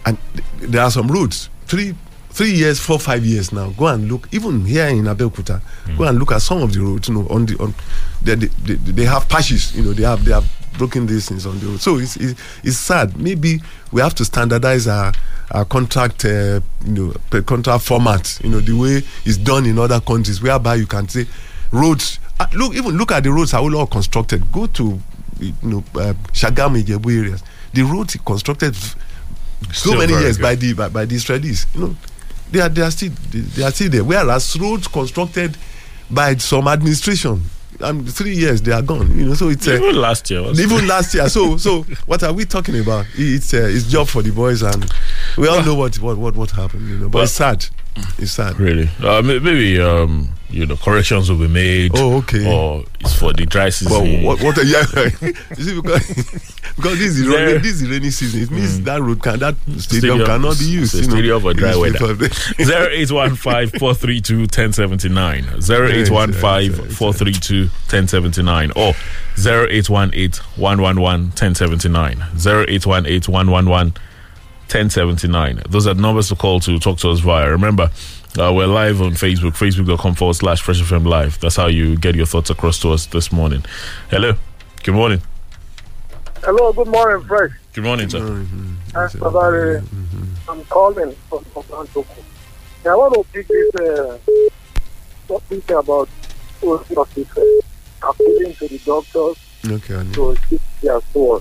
And th- there are some roads, three three years, four, five years now. Go and look, even here in Abeokuta, go and look at some of the roads, you know, on the on they, they, they, have patches, you know, they have they have broken these things on the road. So it's it's, it's sad. Maybe we have to standardize our our contract, uh, you know, contract format, you know, the way it's done in other countries, whereby you can say roads. Uh, look, even look at the roads are all, constructed. Go to, you know, uh, Shagamu, Ijebu areas. The roads constructed so Still many years good. by the by, by the Israelis. You know, they are they are still they, they are still there. Whereas roads constructed by some administration, um, three years they are gone. You know, so it's uh, even last year, even last year. So so what are we talking about? It's uh, it's job for the boys, and we all know what what what what happened. You know, but Well- it's sad. It's sad. really. Uh, maybe um, you know corrections will be made. Oh, okay. Or it's for the dry season. But what what yeah, you see because because this is rainy, this is rainy season. It means that road can that stadium, Stadium- cannot be used. it's a you know, stadium for dry weather. Zero eight one five four three two ten seventy nine. Zero eight one five four three two ten seventy nine. Or zero eight one eight one one one ten seventy nine. Zero eight one eight one one one ten seventy nine. Those are numbers to call to talk to us via. Remember, uh, we're live on Facebook, facebook.com forward slash Fresh FM Live. That's how you get your thoughts across to us this morning. Hello. Good morning. Hello, good morning, Fresh. Good morning, sir. Uh, Babari, I'm calling from Oklahoma. I want to pick this uh, topic about hospital appealing to the doctors Okay, I know. to keep their soul.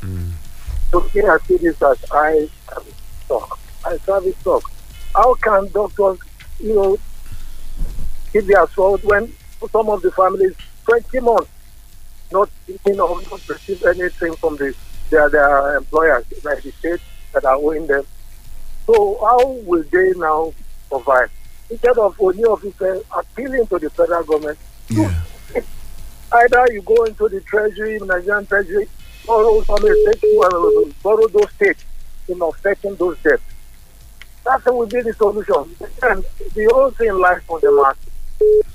So here I see this as I I service talk. How can doctors, you know, keep their soul when some of the families 20 months not thinking or not receive anything from the their, their employers, like the state that are owing them. So how will they now survive? Instead of only new officer appealing to the federal government, either you go into the treasury, Nigerian treasury, borrow some state, borrow those states in offsetting those debts. That will be the solution. And the whole thing lies on the market.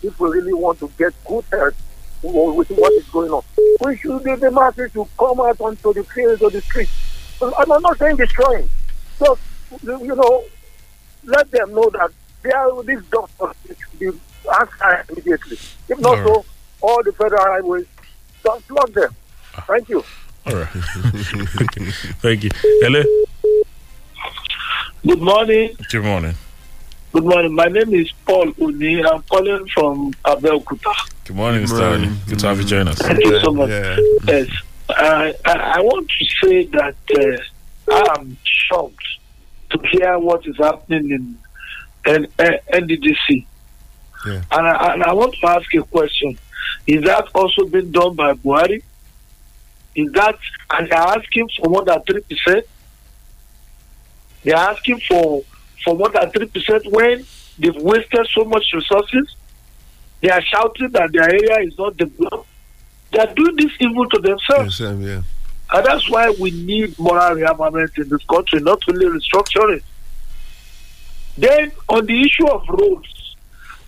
If we really want to get good health with what is going on, we should be the masses to come out onto the fields or the streets I'm not saying destroying. Just, you know, let them know that they are, these doctors should be asked immediately. If not All so, all the federal highways, just block them. Ah. Thank you. All right. Thank you. Hello. Good morning. Good morning. Good morning. My name is Paul Uni. I'm calling from Abeokuta. Good morning, Mr. Ali. Good to have you join us. Thank you so much. Yes. I, I, I want to say that uh, I'm shocked to hear what is happening in, in, uh, NDDC. Yeah. And, I, and I want to ask a question. Is that also being done by Buhari? Is that, and they're asking for more than 3%? They're asking for, for more than 3% when they've wasted so much resources. They are shouting that their area is not developed. They are doing this evil to themselves. Yes, um, yeah. And that's why we need moral rearmament in this country, not only restructuring. Then, on the issue of roads,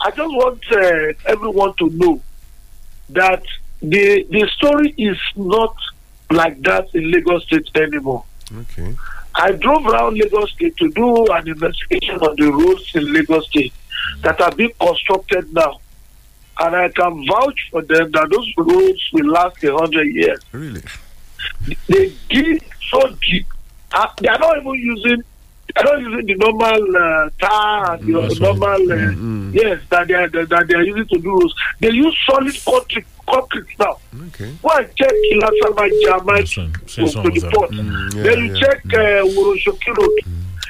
I just want uh, everyone to know that the the story is not like that in Lagos State anymore. Okay. I drove around Lagos State to do an investigation on the roads in Lagos State that are being constructed now. And I can vouch for them that those roads will last a hundred years. Really? They dig so deep. Uh, they are not even using are not using the normal uh, tar the That's normal uh, Mm-hmm. yes that they are that they are using to do roads. They use solid concrete concrete now. Okay. Go and check Ilasama Jamai to, some to of the port. Mm, yeah, then you yeah. check uh, Woroshoki Road.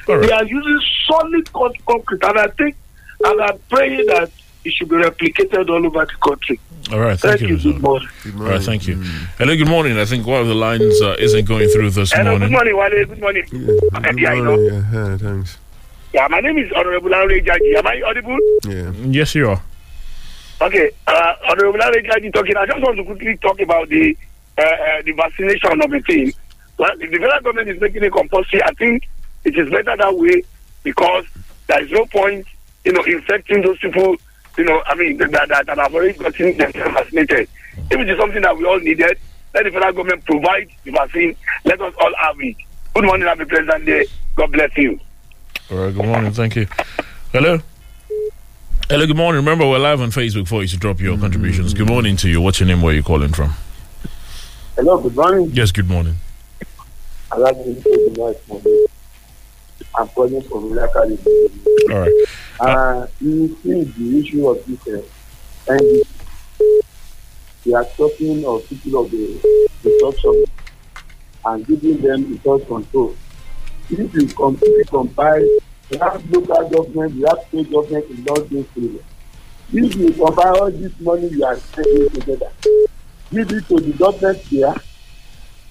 All They are using solid concrete, and I think, and I'm praying that it should be replicated all over the country. All right. Thank, Thank you, you. Mr. Good morning. Good All morning. right. Thank you. Hello. Good morning. I think one of the lines uh, isn't going through this Hello, good morning. morning, Wale. Good morning. Yeah, good yeah, morning. Yeah, yeah, thanks. Yeah, my name is Honorable Larry Jaji. Am I audible? Yeah. Yes, you are. Okay, uh, Honorable Larry Jaji talking. I just want to quickly talk about the uh, uh, the vaccination of the thing. Well, if the federal government is making it compulsory, I think it is better that way because there is no point, you know, infecting those people, you know, I mean, that, that, that have already gotten themselves vaccinated. If it is something that we all needed, let the federal government provide the vaccine. Let us all have it. Good morning, happy President Day. God bless you. All right. Good morning. Thank you. Hello. Hello. Good morning. Remember, we're live on Facebook for you to drop your contributions. Good morning to you. What's your name? Where are you calling from? Hello, good morning. Yes. Good morning. I like to I'm calling from Ilakari. All right. Uh, you see the issue of this uh, and we are talking of people of the reduction and giving them resource control. If you completely combine, we have local government, we have state government in all these areas. If you combine all this money you are spending together, give it to the government there,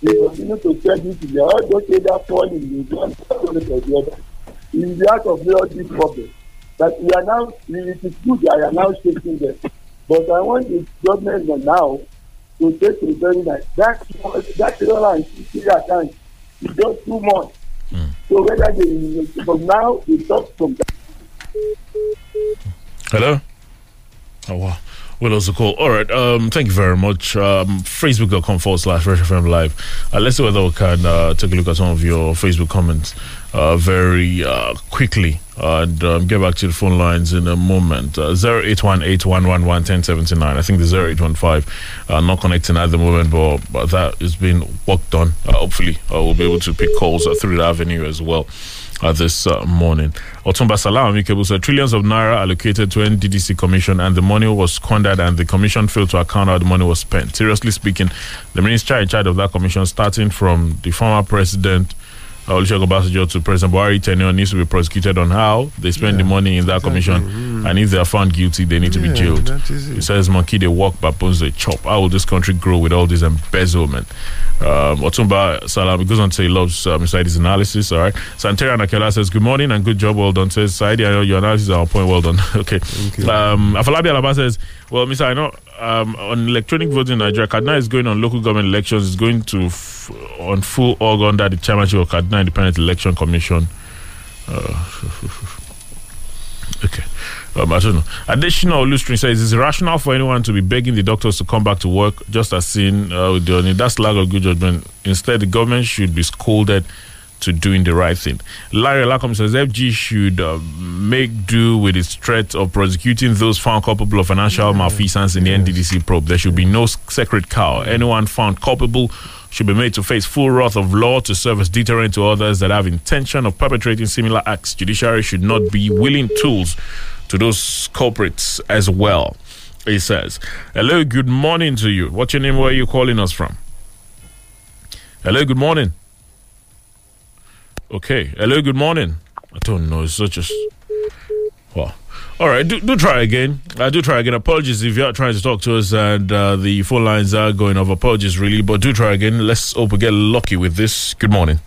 they continue to spend it in the all those areas fall in the one government or the other. In the out of all these problem that we are now it is good that I am now shaking them but I want the government now to take to very nice that that dollar and fifty account is just too much so whether they from now we talk from that. Hello. Oh wow. Well, also call. All right. Um, thank you very much. Um, Facebook.com forward slash Fresh FM Live. Uh, let's see whether we can uh, take a look at some of your Facebook comments uh, very uh, quickly and um, get back to the phone lines in a moment. Uh, 0818-111-1079. I think the 0815 uh, not connecting at the moment, but, but that is being worked on. Uh, hopefully, uh, we'll be able to pick calls through the avenue as well uh, this uh, morning. Otumba Salam Amicable said trillions of naira allocated to NDDC commission and the money was squandered and the commission failed to account how the money was spent. Seriously speaking, the minister in charge of that commission, starting from the former president Olusegun Obasanjo to President Buhari tenure needs to be prosecuted on how they spend the money in that commission, and if they are found guilty, they need to be jailed. it. He says, "Monkey they walk, baboons they chop." How will this country grow with all this embezzlement? Um, Otumba Salam goes on to say he loves uh, Mr. Idi's analysis. All right, Santera Nakela says, "Good morning and good job, well done." Says Saidi, I know your analysis are on point. Well done. okay. Um, Afalabi Alaba says, "Well, Mr. I know um, on electronic voting in Nigeria, Kaduna is going on local government elections. Is going to f- on full org under the chairmanship of Kaduna Independent Election Commission." Uh, okay. Um, I don't know. Additional Lustrin says it's irrational for anyone to be begging the doctors to come back to work, just as seen uh, with the That's lack of good judgment. Instead, the government should be scolded to doing the right thing. Larry Lacombe says FG should uh, make do with its threat of prosecuting those found culpable of financial malfeasance in the NDDC probe. There should be no sacred cow. Anyone found culpable should be made to face full wrath of law to serve as deterrent to others that have intention of perpetrating similar acts. Judiciary should not be willing tools to those culprits as well. He says, Hello, good morning to you. What's your name? Where are you calling us from? Hello, good morning. Okay. Hello, good morning. I don't know. It's such a. s- Well, all right. Do, do try again. I do try again. Apologies if you're trying to talk to us and uh, the phone lines are going off. Apologies, really, but do try again. Let's hope we get lucky with this. Good morning.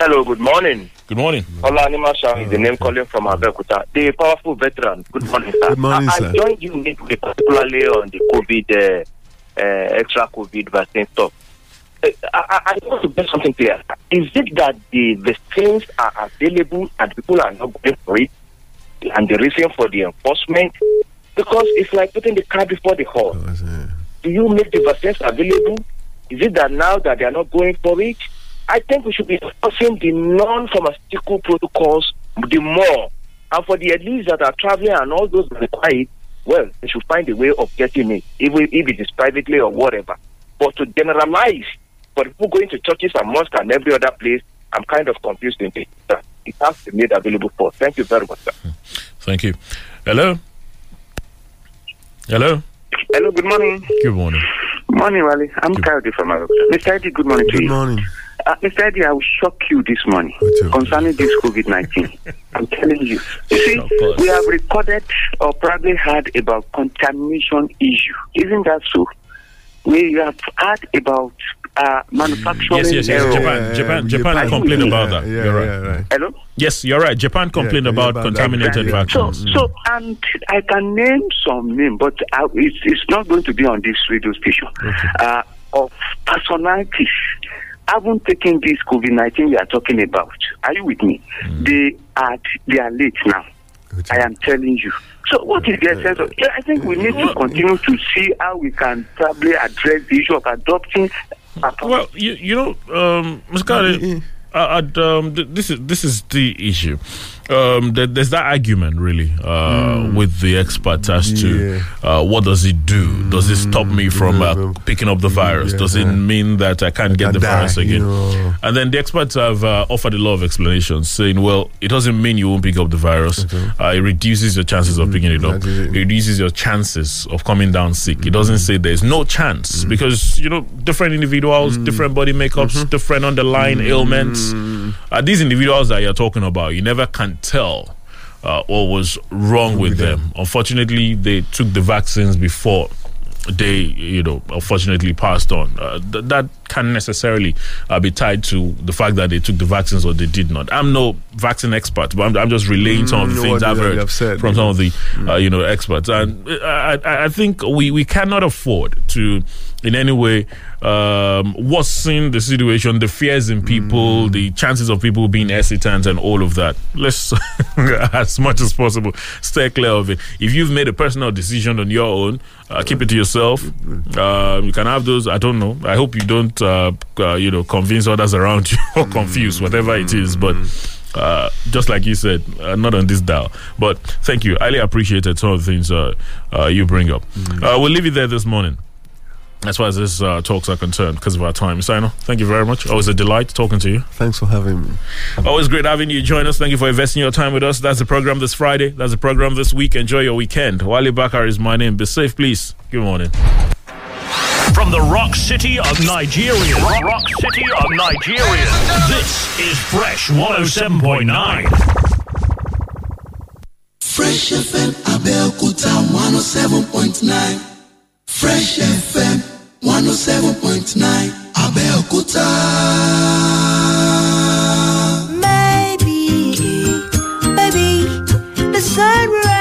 Hello, good morning. Good morning. Ola Animasha is the name calling from Abeokuta. The powerful veteran. Good morning, sir. Good morning, I, sir. I joined you midway, particularly on the COVID, uh, uh, extra COVID vaccine stuff. Uh, I, I I want to get something clear. Is it that the vaccines are available and people are not going for it, and the reason for the enforcement? Because it's like putting the cart before the horse. Do you make the vaccines available? Is it that now that they are not going for it? I think we should be enforcing the non-pharmaceutical protocols the more. And for the elites that are traveling and all those that require it, well, they should find a way of getting it, even if it is privately or whatever. But to generalize for people going to churches and mosques and every other place, I'm kind of confused in it. It has to be made available for. Thank you very much, sir. Thank you. Hello. Hello. Hello, good morning. Good morning. Morning, Wally. I'm Coyote from Abuja. Mr. Eddie, good morning to you. Good morning. Uh, Mr. Eddie, I will shock you this morning concerning this COVID 19. I'm telling you. You see, we have recorded or probably had about contamination issue. Isn't that so? We have had about uh, manufacturing Yes, yes, yes. error. Japan, Japan, Japan complained about that. Yeah, you're yeah, right. right. Hello? Yes, you're right. Japan complained yeah, about about that. contaminated Exactly. So, vaccines. so, and I can name some name, but uh, it's, it's not going to be on this radio station. Uh, of personalities haven't taken this COVID nineteen we are talking about. Are you with me? They are they are late now. I am telling you. So, what is the essence of? I think we need to continue to see how we can probably address the issue of adopting. Well, you, you know, um. Kade, um, th- this is this is the issue. Um, there, there's that argument really uh, with the experts as to uh, what does it do? Does it stop me from uh, picking up the virus? Does it mean that I can't get the die, virus again? you know. And then the experts have uh, offered a lot of explanations, saying, "Well, it doesn't mean you won't pick up the virus. Uh, it reduces your chances of picking it up. It reduces your chances of coming down sick. It doesn't say there's no chance because you know different individuals, different body makeups, different underlying ailments. Uh, these individuals that you're talking about, you never can tell." Uh, what was wrong with them? Unfortunately, they took the vaccines before they, you know, unfortunately passed on. Uh, th- that can't necessarily uh, be tied to the fact that they took the vaccines or they did not. I'm no vaccine expert, but I'm, I'm just relaying some of the Mm, things I've heard said, from you some of the, uh, you know, experts. And uh, I, I, I think we, we cannot afford to, in any way, um, worsen the situation, the fears in Mm. people, the chances of people being hesitant, and all of that. Let's, as much as possible, stay clear of it. If you've made a personal decision on your own, uh, keep it to yourself. Um, you can have those. I don't know. I hope you don't, uh, uh, you know, convince others around you or confuse whatever it is. But uh, just like you said, uh, not on this dial. But thank you. I Highly appreciated some of the things uh, uh, you bring up. Uh, we'll leave it there this morning. As far as this uh, talks are concerned, because of our time. Sino, thank you very much. Always a delight talking to you. Thanks for having me. Always great having you join us. Thank you for investing your time with us. That's the program this Friday. That's the program this week. Enjoy your weekend. Wale Bakar is my name. Be safe, please. Good morning. From the rock city of Nigeria. Rock, rock city of Nigeria. This is Fresh 107.9. Fresh FM Abeokuta 107.9. Fresh FM 107.9 Abeokuta. Maybe, maybe the sun will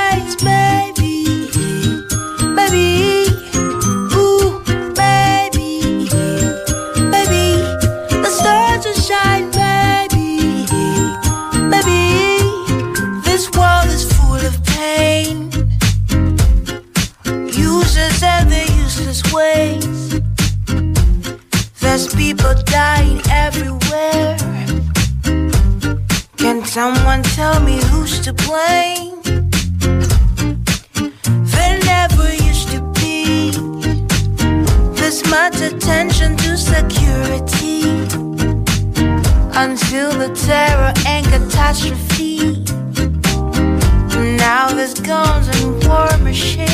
ways. There's people dying everywhere. Can someone tell me who's to blame? There never used to be this much attention to security until the terror and catastrophe. Now there's guns and war machines.